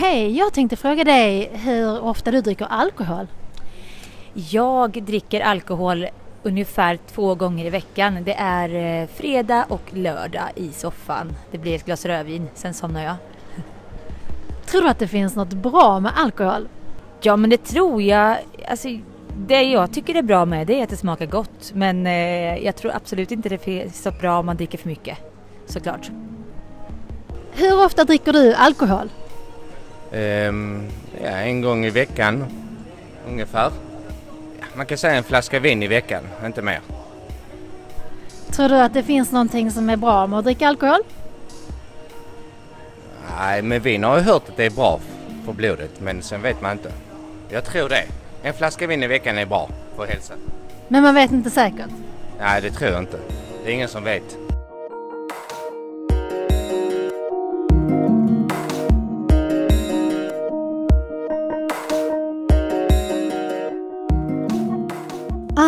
Hej, jag tänkte fråga dig hur ofta du dricker alkohol? Jag dricker alkohol ungefär två gånger i veckan. Det är eh, fredag och lördag i soffan. Det blir ett glas rödvin, sen somnar jag. Tror du att det finns något bra med alkohol? Ja, men det tror jag. Alltså, det jag tycker är bra med det är att det smakar gott. Men eh, jag tror absolut inte det finns så bra om man dricker för mycket. Såklart. Hur ofta dricker du alkohol? Um, ja, en gång i veckan ungefär. Ja, man kan säga en flaska vin i veckan, inte mer. Tror du att det finns någonting som är bra med att dricka alkohol? Nej, men vin har jag hört att det är bra för blodet, men sen vet man inte. Jag tror det. En flaska vin i veckan är bra för hälsan. Men man vet inte säkert? Nej, det tror jag inte. Det är ingen som vet.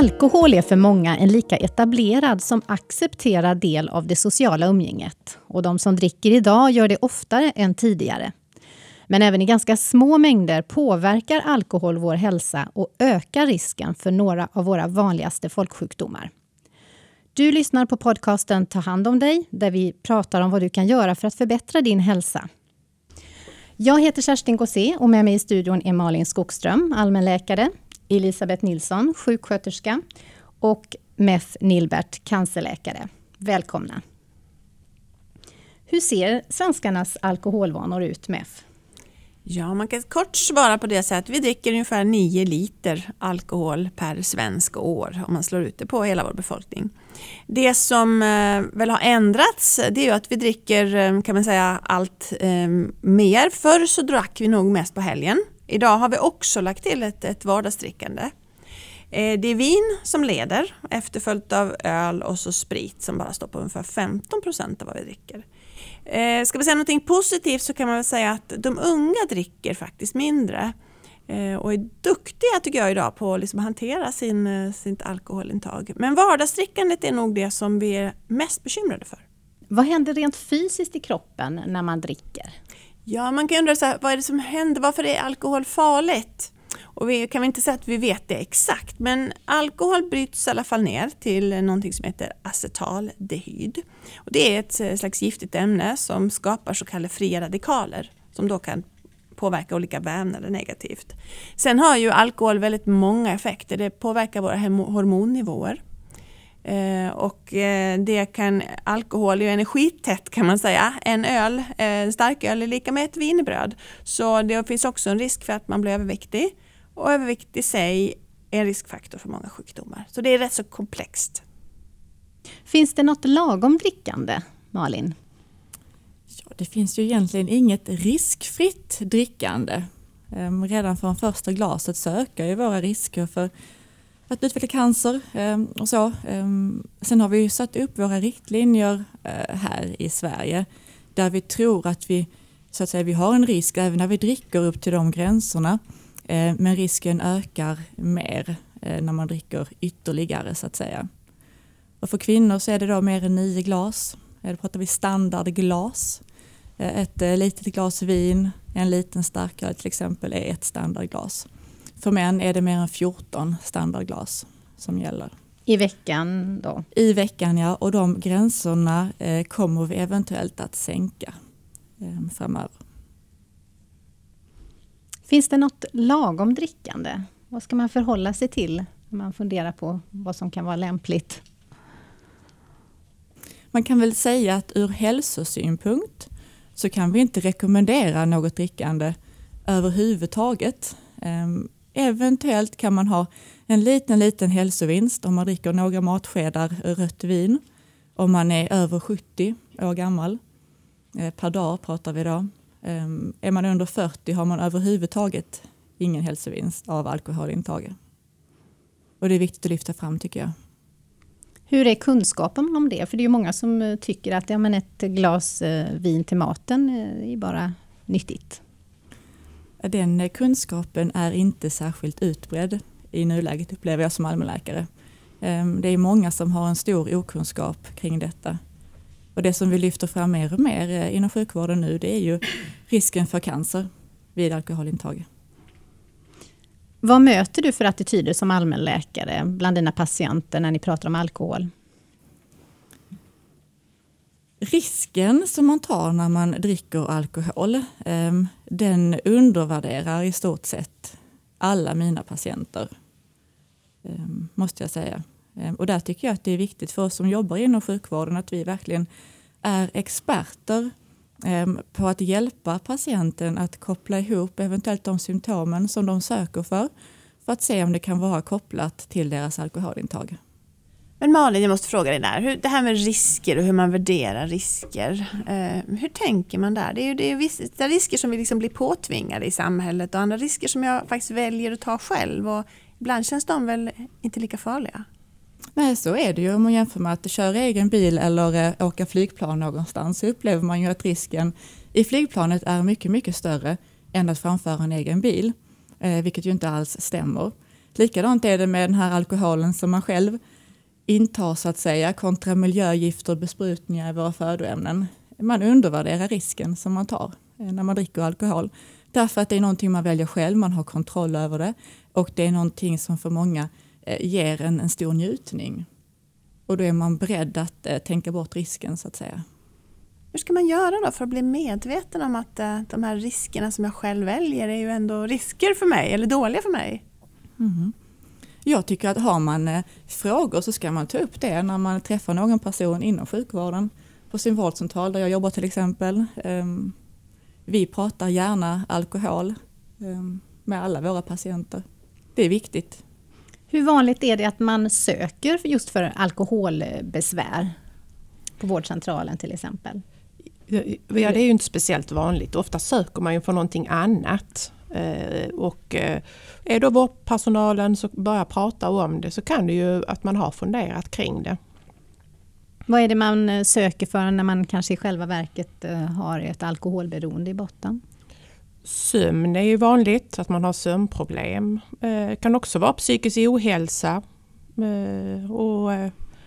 Alkohol är för många en lika etablerad som accepterad del av det sociala umgänget. Och de som dricker idag gör det oftare än tidigare. Men även i ganska små mängder påverkar alkohol vår hälsa och ökar risken för några av våra vanligaste folksjukdomar. Du lyssnar på podcasten Ta hand om dig, där vi pratar om vad du kan göra för att förbättra din hälsa. Jag heter Kerstin Gossé och med mig i studion är Malin Skogström, allmänläkare, Elisabeth Nilsson, sjuksköterska och Meth Nilbert, cancerläkare. Välkomna! Hur ser svenskarnas alkoholvanor ut, Meth? Ja, man kan kort svara på det sättet. Vi dricker ungefär 9 liter alkohol per svensk år om man slår ut det på hela vår befolkning. Det som eh, väl har ändrats det är ju att vi dricker eh, kan man säga allt eh, mer. Förr så drack vi nog mest på helgen. Idag har vi också lagt till ett, ett vardagsdrickande. Eh, det är vin som leder efterföljt av öl och så sprit som bara står på ungefär 15 procent av vad vi dricker. Eh, ska vi säga någonting positivt så kan man väl säga att de unga dricker faktiskt mindre eh, och är duktiga tycker jag idag på att liksom hantera sin, sitt alkoholintag. Men vardagsdrickandet är nog det som vi är mest bekymrade för. Vad händer rent fysiskt i kroppen när man dricker? Ja, man kan undra så här, vad är det som händer? Varför är alkohol farligt? Och vi kan väl inte säga att vi vet det exakt, men alkohol bryts i alla fall ner till någonting som heter acetaldehyd. Och det är ett eh, slags giftigt ämne som skapar så kallade fria radikaler som då kan påverka olika vävnader negativt. Sen har ju alkohol väldigt många effekter. Det påverkar våra hormonnivåer. Eh, och eh, det kan, alkohol är energitätt kan man säga. En öl, en starköl är lika med ett wienerbröd. Så det finns också en risk för att man blir överviktig. Och övervikt i sig är en riskfaktor för många sjukdomar. Så det är rätt så komplext. Finns det något lagom drickande, Malin? Ja, det finns ju egentligen inget riskfritt drickande. Ehm, redan från första glaset så ökar ju våra risker för att utveckla cancer eh, och så. Eh, sen har vi ju satt upp våra riktlinjer eh, här i Sverige där vi tror att vi, så att säga, vi har en risk även när vi dricker upp till de gränserna. Men risken ökar mer när man dricker ytterligare så att säga. Och för kvinnor så är det då mer än nio glas. Då pratar vi standardglas. Ett litet glas vin, en liten starkare till exempel är ett standardglas. För män är det mer än 14 standardglas som gäller. I veckan då? I veckan ja, och de gränserna eh, kommer vi eventuellt att sänka eh, framöver. Finns det något lagom drickande? Vad ska man förhålla sig till när man funderar på vad som kan vara lämpligt? Man kan väl säga att ur hälsosynpunkt så kan vi inte rekommendera något drickande överhuvudtaget. Eventuellt kan man ha en liten, liten hälsovinst om man dricker några matskedar rött vin. Om man är över 70 år gammal. Eh, per dag pratar vi då. Ehm, är man under 40 har man överhuvudtaget ingen hälsovinst av alkoholintaget. Och det är viktigt att lyfta fram tycker jag. Hur är kunskapen om det? För det är ju många som eh, tycker att ja, men ett glas eh, vin till maten är bara nyttigt. Den kunskapen är inte särskilt utbredd i nuläget upplever jag som allmänläkare. Ehm, det är många som har en stor okunskap kring detta. Och det som vi lyfter fram mer och mer eh, inom sjukvården nu det är ju risken för cancer. vid alkoholintag. Vad möter du för attityder som allmänläkare bland dina patienter när ni pratar om alkohol? Risken som man tar när man dricker alkohol, ehm, den undervärderar i stort sett alla mina patienter. Ehm, måste jag säga. Ehm, och där tycker jag att det är viktigt för oss som jobbar inom sjukvården att vi verkligen är experter på att hjälpa patienten att koppla ihop eventuellt de symptomen som de söker för, för att se om det kan vara kopplat till deras alkoholintag. Men Malin, jag måste fråga dig där. Hur, det här med risker och hur man värderar risker. Eh, hur tänker man där? Det är ju det är vissa risker som vi liksom blir påtvingade i samhället och andra risker som jag faktiskt väljer att ta själv. Och ibland känns de väl inte lika farliga. Nej, så är det ju om man jämför med att köra egen bil eller eh, åka flygplan någonstans så upplever man ju att risken i flygplanet är mycket, mycket större än att framföra en egen bil, eh, vilket ju inte alls stämmer. Likadant är det med den här alkoholen som man själv intar så att säga kontra miljögifter och besprutningar i våra födoämnen. Man undervärderar risken som man tar eh, när man dricker alkohol. Därför att det är någonting man väljer själv, man har kontroll över det och det är någonting som för många eh, ger en, en stor njutning. Och då är man beredd att eh, tänka bort risken så att säga. Hur ska man göra då för att bli medveten om att de här riskerna som jag själv väljer är ju ändå risker för mig eller dåliga för mig? Mm. Jag tycker att har man eh, frågor så ska man ta upp det när man träffar någon person inom sjukvården. På sin vårdcentral där jag jobbar till exempel. Ehm, vi pratar gärna alkohol ehm, med alla våra patienter. Det är viktigt. Hur vanligt är det att man söker just för alkoholbesvär på vårdcentralen till exempel? Ja, det är ju inte speciellt vanligt. Ofta söker man ju för någonting annat. Eh, och eh, är då vårdpersonalen så börjar prata om det så kan det ju att man har funderat kring det. Vad är det man eh, söker för när man kanske i själva verket har ett alkoholberoende i botten? Sömn är ju vanligt, att man har sömnproblem. Det kan också vara psykisk ohälsa. Och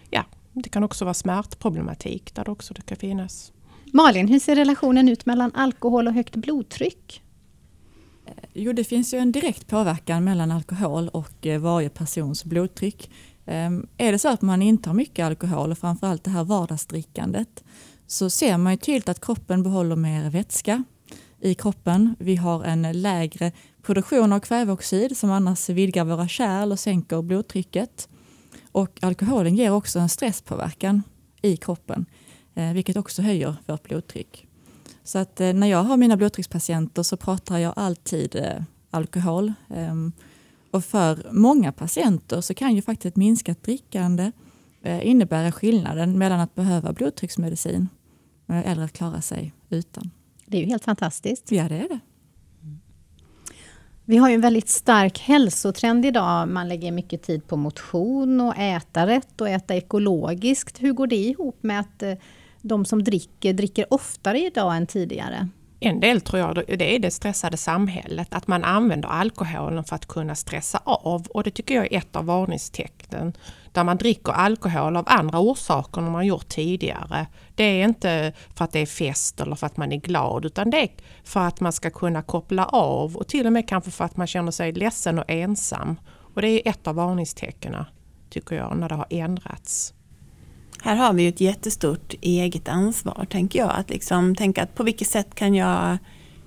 ja, det kan också vara smärtproblematik där det också det kan finnas. Malin, hur ser relationen ut mellan alkohol och högt blodtryck? Eh, jo, det finns ju en direkt påverkan mellan alkohol och eh, varje persons blodtryck. Ehm, är det så att man inte har mycket alkohol och framförallt det här vardagsdrickandet så ser man ju tydligt att kroppen behåller mer vätska i kroppen. Vi har en lägre produktion av kväveoxid som annars vidgar våra kärl och sänker blodtrycket. Och alkoholen ger också en stresspåverkan i kroppen, eh, vilket också höjer vårt blodtryck. Så att eh, när jag har mina blodtryckspatienter så pratar jag alltid eh, alkohol. Ehm, och för många patienter så kan ju faktiskt ett minskat drickande eh, innebära skillnaden mellan att behöva blodtrycksmedicin eller att klara sig utan. Det är ju helt fantastiskt. Ja, det är det. Vi har ju en väldigt stark hälsotrend idag. Man lägger mycket tid på motion och äta rätt och äta ekologiskt. Hur går det ihop med att de som dricker, dricker oftare idag än tidigare? En del tror jag det är det stressade samhället, att man använder alkoholen för att kunna stressa av och det tycker jag är ett av varningstecknen. Där man dricker alkohol av andra orsaker än man gjort tidigare. Det är inte för att det är fest eller för att man är glad utan det är för att man ska kunna koppla av och till och med kanske för att man känner sig ledsen och ensam. Och det är ett av varningstecknen tycker jag när det har ändrats. Här har vi ju ett jättestort eget ansvar, tänker jag. Att liksom tänka att på vilket sätt kan jag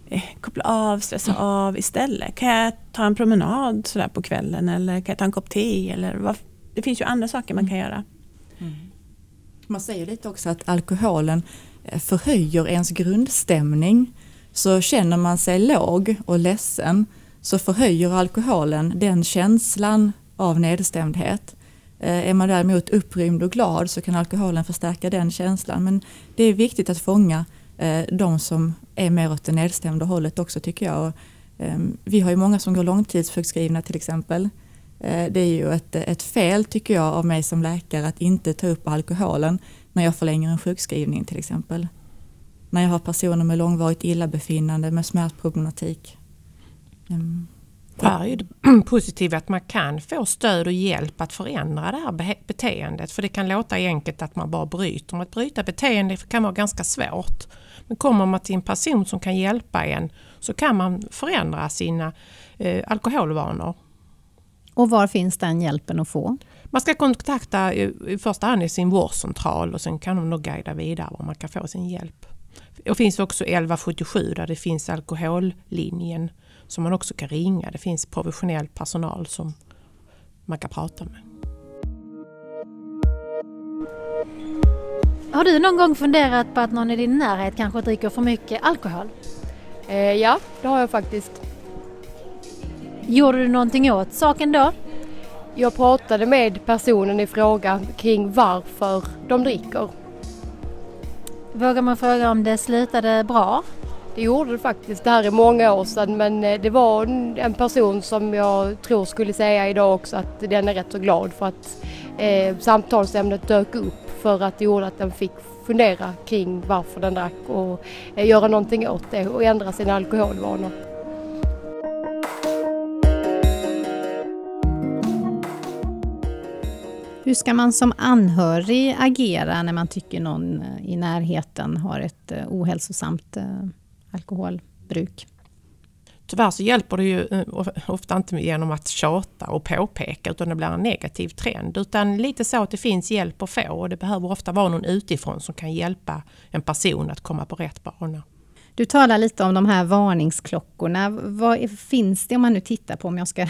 eh, koppla av, stressa mm. av istället? Kan jag ta en promenad sådär på kvällen eller kan jag ta en kopp te? Eller vad? Det finns ju andra saker man kan göra. Mm. Man säger lite också att alkoholen eh, förhöjer ens grundstämning. Så känner man sig låg och ledsen så förhöjer alkoholen den känslan av nedstämdhet. Eh, är man däremot upprymd och glad så kan alkoholen förstärka den känslan. Men det är viktigt att fånga eh, de som är mer åt det nedstämda hållet också tycker jag. Ehm, vi har ju många som går långtidssjukskrivna till exempel. Eh, det är ju ett, ett fel tycker jag av mig som läkare att inte ta upp alkoholen när jag förlänger en sjukskrivning till exempel. När jag har personer med långvarigt illabefinnande med smärtproblematik. Mm. Här är det positivt att man kan få stöd och hjälp att förändra det här beteendet. För det kan låta enkelt att man bara bryter. Men att bryta beteende kan vara ganska svårt. Men kommer man till en person som kan hjälpa en så kan man förändra sina eh, alkoholvanor. Och var finns den hjälpen att få? Man ska kontakta i första hand sin vårdcentral och sen kan de nog guida vidare var man kan få sin hjälp. Det finns också 1177 där det finns alkohollinjen som man också kan ringa. Det finns professionell personal som man kan prata med. Har du någon gång funderat på att någon i din närhet kanske dricker för mycket alkohol? Eh, ja, det har jag faktiskt. Gjorde du någonting åt saken då? Jag pratade med personen i fråga kring varför de dricker. Vågar man fråga om det slutade bra? Det gjorde det faktiskt. Det här är många år sedan men eh, det var en person som jag tror skulle säga idag också att den är rätt så glad för att eh, samtalsämnet dök upp för att det gjorde att den fick fundera kring varför den drack och eh, göra någonting åt det och ändra sina alkoholvanor. Hur ska man som anhörig agera när man tycker någon eh, i närheten har ett eh, ohälsosamt eh, alkoholbruk? Tyvärr så hjälper det ju ofta inte genom att tjata och påpeka utan det blir en negativ trend. Utan lite så att det finns hjälp att få och det behöver ofta vara någon utifrån som kan hjälpa en person att komma på rätt bana. Du talar lite om de här varningsklockorna. Vad finns det om man nu tittar på om jag ska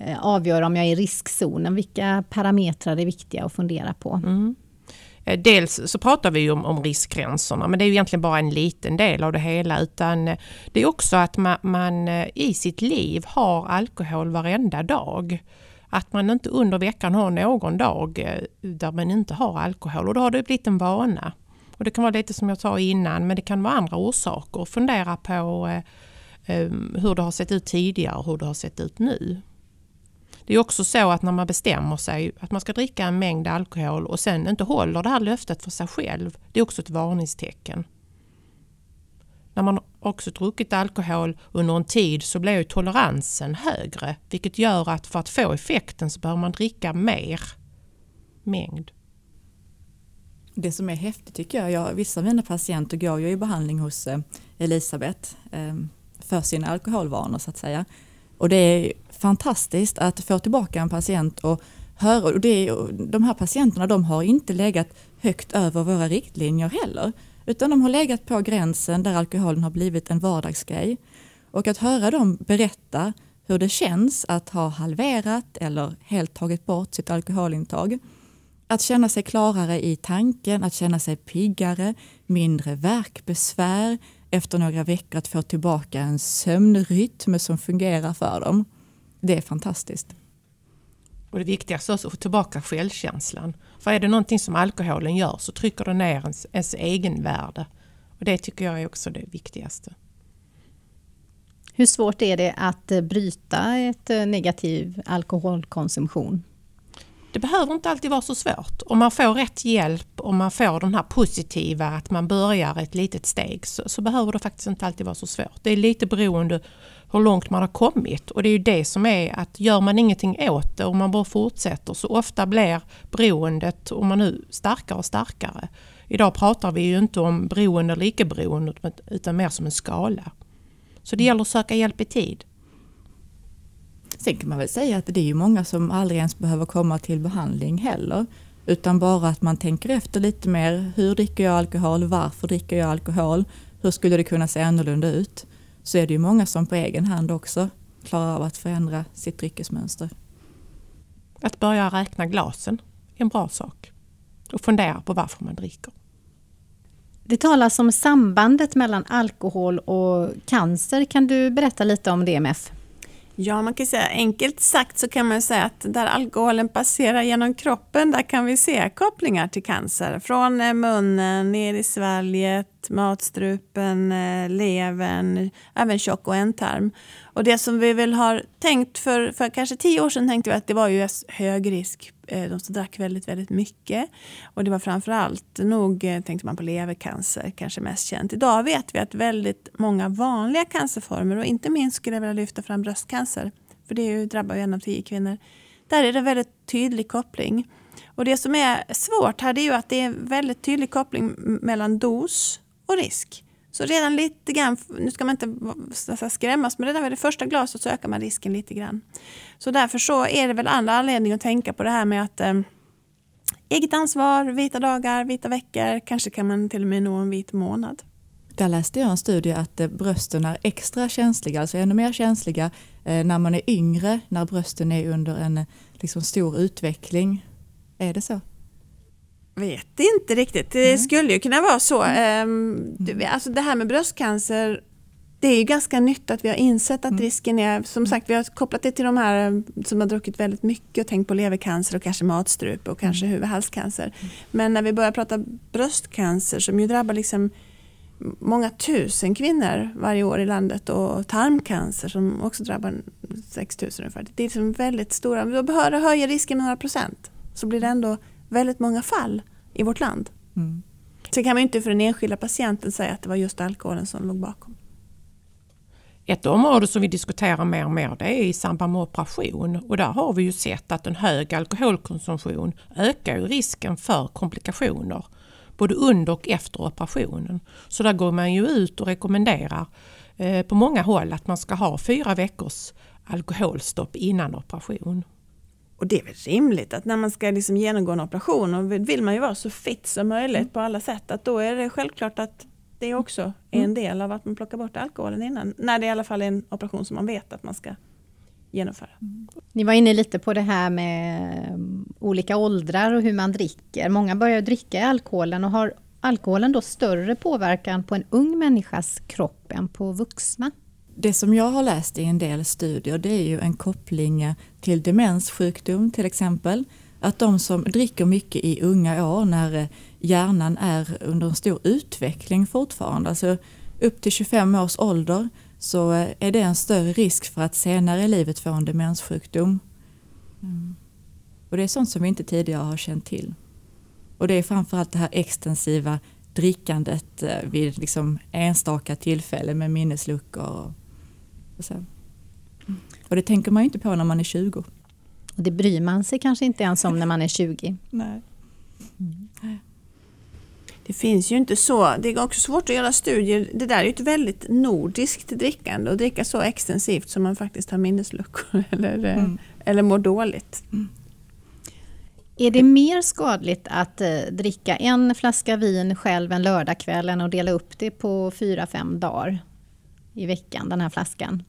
Eh, avgöra om jag är i riskzonen. Vilka parametrar är viktiga att fundera på? Mm. Eh, dels så pratar vi om, om riskgränserna men det är ju egentligen bara en liten del av det hela utan eh, det är också att man, man i sitt liv har alkohol varenda dag. Att man inte under veckan har någon dag där man inte har alkohol och då har det blivit en vana. Och det kan vara lite som jag sa innan men det kan vara andra orsaker. Fundera på eh, hur det har sett ut tidigare och hur det har sett ut nu. Det är också så att när man bestämmer sig att man ska dricka en mängd alkohol och sen inte håller det här löftet för sig själv, det är också ett varningstecken. När man också druckit alkohol under en tid så blir ju toleransen högre, vilket gör att för att få effekten så behöver man dricka mer mängd. Det som är häftigt tycker jag, jag vissa av mina patienter går ju i behandling hos eh, Elisabeth eh, för sina alkoholvanor så att säga. Och det är fantastiskt att få tillbaka en patient och höra. Och det är, de här patienterna de har inte legat högt över våra riktlinjer heller. Utan de har legat på gränsen där alkoholen har blivit en vardagsgrej. Och att höra dem berätta hur det känns att ha halverat eller helt tagit bort sitt alkoholintag. Att känna sig klarare i tanken, att känna sig piggare, mindre värkbesvär, efter några veckor att få tillbaka en sömnrytm som fungerar för dem. Det är fantastiskt. Och det viktigaste är att få tillbaka självkänslan. För är det någonting som alkoholen gör så trycker det ner ens, ens egenvärde. Och det tycker jag är också det viktigaste. Hur svårt är det att eh, bryta ett eh, negativ alkoholkonsumtion? Det behöver inte alltid vara så svårt. Om man får rätt hjälp och man får den här positiva, att man börjar ett litet steg, så, så behöver det faktiskt inte alltid vara så svårt. Det är lite beroende hur långt man har kommit. Och det är ju det som är att gör man ingenting åt det och man bara fortsätter så ofta blir beroendet, om man nu, starkare och starkare. Idag pratar vi ju inte om beroende eller icke-beroende utan mer som en skala. Så det gäller att söka hjälp i tid. Sen kan man väl säga att det är ju många som aldrig ens behöver komma till behandling heller. Utan bara att man tänker efter lite mer. Hur dricker jag alkohol? Varför dricker jag alkohol? Hur skulle det kunna se annorlunda ut? Så är det ju många som på egen hand också klarar av att förändra sitt dryckesmönster. Att börja räkna glasen är en bra sak och fundera på varför man dricker. Det talas om sambandet mellan alkohol och cancer. Kan du berätta lite om det MF? Ja, man kan säga enkelt sagt så kan man säga att där alkoholen passerar genom kroppen, där kan vi se kopplingar till cancer. Från munnen, ner i svalget, fett, matstrupen, eh, levern, även tjock och ändtarm. Och det som vi väl har tänkt för, för kanske tio år sedan tänkte vi att det var ju hög risk, eh, de som drack väldigt, väldigt mycket. Och det var framförallt nog, eh, tänkte man på levercancer, kanske mest känt. Idag vet vi att väldigt många vanliga cancerformer och inte minst skulle jag vilja lyfta fram bröstcancer, för det ju, drabbar ju en av tio kvinnor. Där är det en väldigt tydlig koppling. Och det som är svårt här är ju att det är en väldigt tydlig koppling mellan dos och risk. Så redan lite grann, nu ska man inte skrämmas, men redan vid det första glaset så ökar man risken lite grann. Så därför så är det väl andra anledning att tänka på det här med att eh, eget ansvar, vita dagar, vita veckor, kanske kan man till och med nå en vit månad. Där läste jag en studie att eh, brösten är extra känsliga, alltså ännu mer känsliga eh, när man är yngre, när brösten är under en eh, liksom, stor utveckling. Är det så? Vet inte riktigt. Det mm. skulle ju kunna vara så. Um, alltså det här med bröstcancer det är ju ganska nytt att vi har insett att mm. risken är, som sagt vi har kopplat det till de här ehm, som har druckit väldigt mycket och tänkt på levercancer och kanske matstrupe och kanske mm. huvudhalscancer. Mm. Men när vi börjar prata bröstcancer som ju drabbar liksom många tusen kvinnor varje år i landet och tarmcancer som också drabbar 6 000 ungefär. Det är liksom väldigt stora, då behöver höja risken med några procent så blir det ändå väldigt många fall i vårt land. Mm. Sen kan man inte för den enskilda patienten säga att det var just alkoholen som låg bakom. Ett område som vi diskuterar mer och mer det är i samband med operation och där har vi ju sett att en hög alkoholkonsumtion ökar risken för komplikationer både under och efter operationen. Så där går man ju ut och rekommenderar eh, på många håll att man ska ha fyra veckors alkoholstopp innan operation. Och det är väl rimligt att när man ska liksom genomgå en operation och vill man ju vara så fit som möjligt mm. på alla sätt att då är det självklart att det också är en mm. del av att man plockar bort alkoholen innan. När det i alla fall är en operation som man vet att man ska genomföra. Mm. Ni var inne lite på det här med um, olika åldrar och hur man dricker. Många börjar dricka alkoholen och har alkoholen då större påverkan på en ung människas kropp än på vuxna? Det som jag har läst i en del studier det är ju en koppling eh, till demenssjukdom till exempel. Att de som dricker mycket i unga år när eh, hjärnan är under en stor utveckling fortfarande, alltså upp till 25 års ålder, så eh, är det en större risk för att senare i livet få en demenssjukdom. Mm. Och det är sånt som vi inte tidigare har känt till. Och det är framförallt det här extensiva drickandet vid liksom enstaka tillfällen med minnesluckor och så. Och det tänker man ju inte på när man är 20. Och det bryr man sig kanske inte ens om när man är 20. Nej. Mm. Det finns ju inte så, det är också svårt att göra studier. Det där är ju ett väldigt nordiskt drickande och dricka så extensivt som man faktiskt har minnesluckor eller, eh, mm. eller mår dåligt. Mm. Är det mer skadligt att eh, dricka en flaska vin själv en lördagkväll än att dela upp det på fyra fem dagar i veckan, den här flaskan?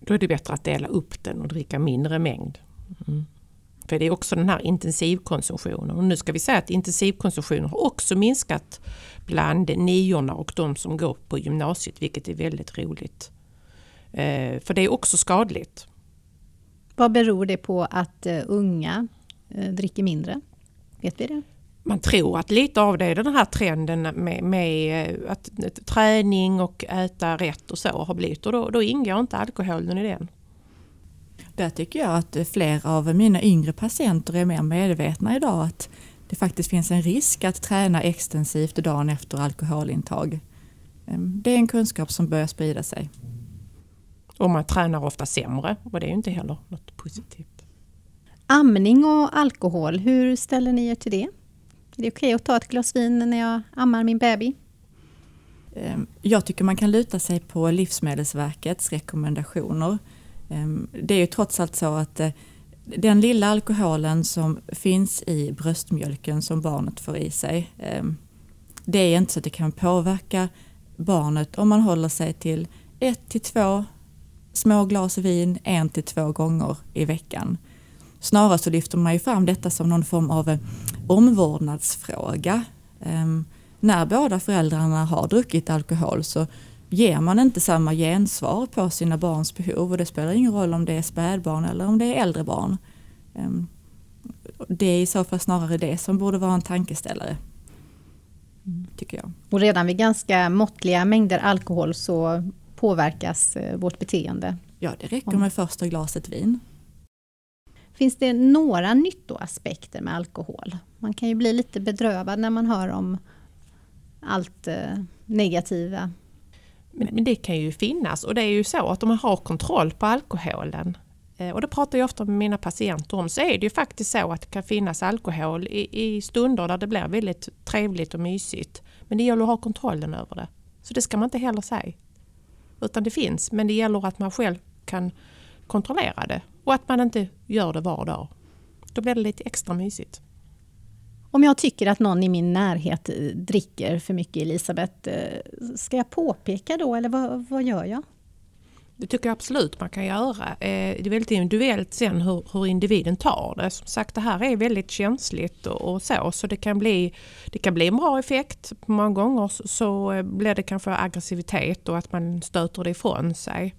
Då är det bättre att dela upp den och dricka mindre mängd. Mm. För det är också den här intensivkonsumtionen. Och nu ska vi säga att intensivkonsumtionen har också minskat bland niorna och de som går på gymnasiet, vilket är väldigt roligt. Eh, för det är också skadligt. Vad beror det på att uh, unga uh, dricker mindre? Vet vi det? Man tror att lite av det är den här trenden med, med eh, att träning och äta rätt och så har blivit och då, då ingår inte alkoholen i den. Där tycker jag att flera av mina yngre patienter är mer medvetna idag att det faktiskt finns en risk att träna extensivt dagen efter alkoholintag. Ehm, det är en kunskap som börjar sprida sig. Och man tränar ofta sämre och det är ju inte heller något positivt. Amning och alkohol, hur ställer ni er till det? Är det okej okay att ta ett glas vin när jag ammar min baby? Ehm, jag tycker man kan luta sig på Livsmedelsverkets rekommendationer. Ehm, det är ju trots allt så att eh, den lilla alkoholen som finns i bröstmjölken som barnet får i sig, ehm, det är inte så att det kan påverka barnet om man håller sig till ett till två små glas vin en till två gånger i veckan. Snarare så lyfter man ju fram detta som någon form av eh, omvårdnadsfråga. Ehm, när båda föräldrarna har druckit alkohol så ger man inte samma gensvar på sina barns behov och det spelar ingen roll om det är spädbarn eller om det är äldre barn. Ehm, det är i så fall snarare det som borde vara en tankeställare. Tycker jag. Och redan vid ganska måttliga mängder alkohol så påverkas eh, vårt beteende. Ja, det räcker med första glaset vin. Finns det några nyttoaspekter med alkohol? Man kan ju bli lite bedrövad när man hör om allt eh, negativa. Men, men, det kan ju finnas och det är ju så att om man har kontroll på alkoholen eh, och det pratar jag ofta med mina patienter om, så är det ju faktiskt så att det kan finnas alkohol i, i stunder där det blir väldigt trevligt och mysigt. Men det gäller att ha kontrollen över det. Så det ska man inte heller säga. Utan det finns, men det gäller att man själv kan kontrollera det och att man inte gör det var dag. Då blir det lite extra mysigt. Om jag tycker att någon i min närhet dricker för mycket Elisabeth, eh, ska jag påpeka då eller vad, vad gör jag? Det tycker jag absolut man kan göra. Eh, det är väldigt individuellt sen hur, hur, individen tar det. Som sagt det här är väldigt känsligt och, och, så så det kan, bli, det kan bli en bra effekt. Många gånger så, så blir det kanske aggressivitet och att man stöter det ifrån sig.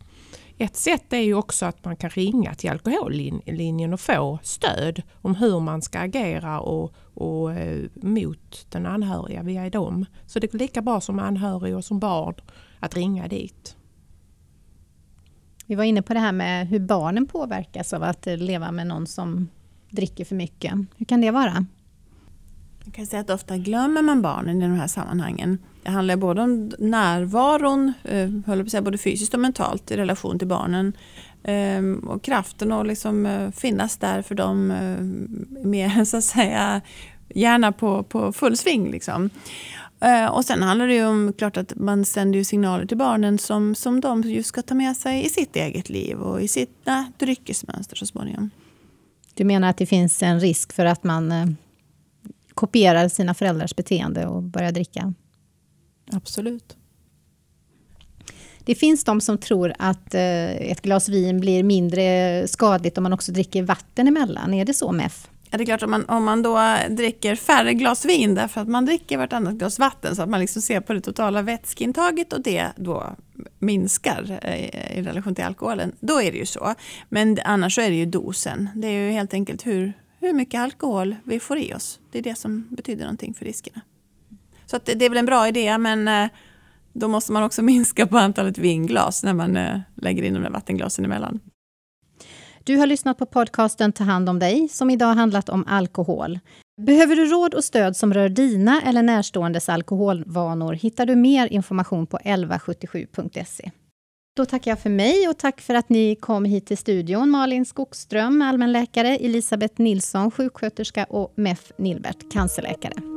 Ett sätt är ju också att man kan ringa till alkohollinjen och få stöd om hur man ska agera och, och eh, mot den anhöriga via dem. Så det är lika bra som anhörig och som barn att ringa dit. Vi var inne på det här med hur barnen påverkas av att leva med någon som dricker för mycket. Hur kan det vara? Jag kan säga att ofta glömmer man barnen i de här sammanhangen. Det handlar både om närvaron, eh, på säga, både fysiskt och mentalt i relation till barnen. Ehm, och kraften att liksom eh, finnas där för dem eh, med så att säga gärna på, på full sving. Liksom. Och sen handlar det ju om klart att man sänder ju signaler till barnen som, som de just ska ta med sig i sitt eget liv och i sitt dryckesmönster så småningom. Du menar att det finns en risk för att man kopierar sina föräldrars beteende och börjar dricka? Absolut. Det finns de som tror att eh, ett glas vin blir mindre skadligt om man också dricker vatten emellan. Är det så MEF? Ja, det är klart om man, om man då dricker färre glas vin därför att man dricker vartannat glas vatten så att man liksom ser på det totala vätskeintaget och det då minskar eh, i relation till alkoholen, då är det ju så. Men annars så är det ju dosen. Det är ju helt enkelt hur, hur mycket alkohol vi får i oss. Det är det som betyder någonting för riskerna. Så det, det är väl en bra idé men eh, då måste man också minska på antalet vinglas när man eh, lägger in de där vattenglasen emellan. Du har lyssnat på podcasten Ta hand om dig som idag handlat om alkohol. Behöver du råd och stöd som rör dina eller närståendes alkoholvanor hittar du mer information på 1177.se. Då tackar jag för mig och tack för att ni kom hit till studion. Malin Skogström, allmänläkare, Elisabeth Nilsson, sjuksköterska och Mef Nilbert, cancerläkare.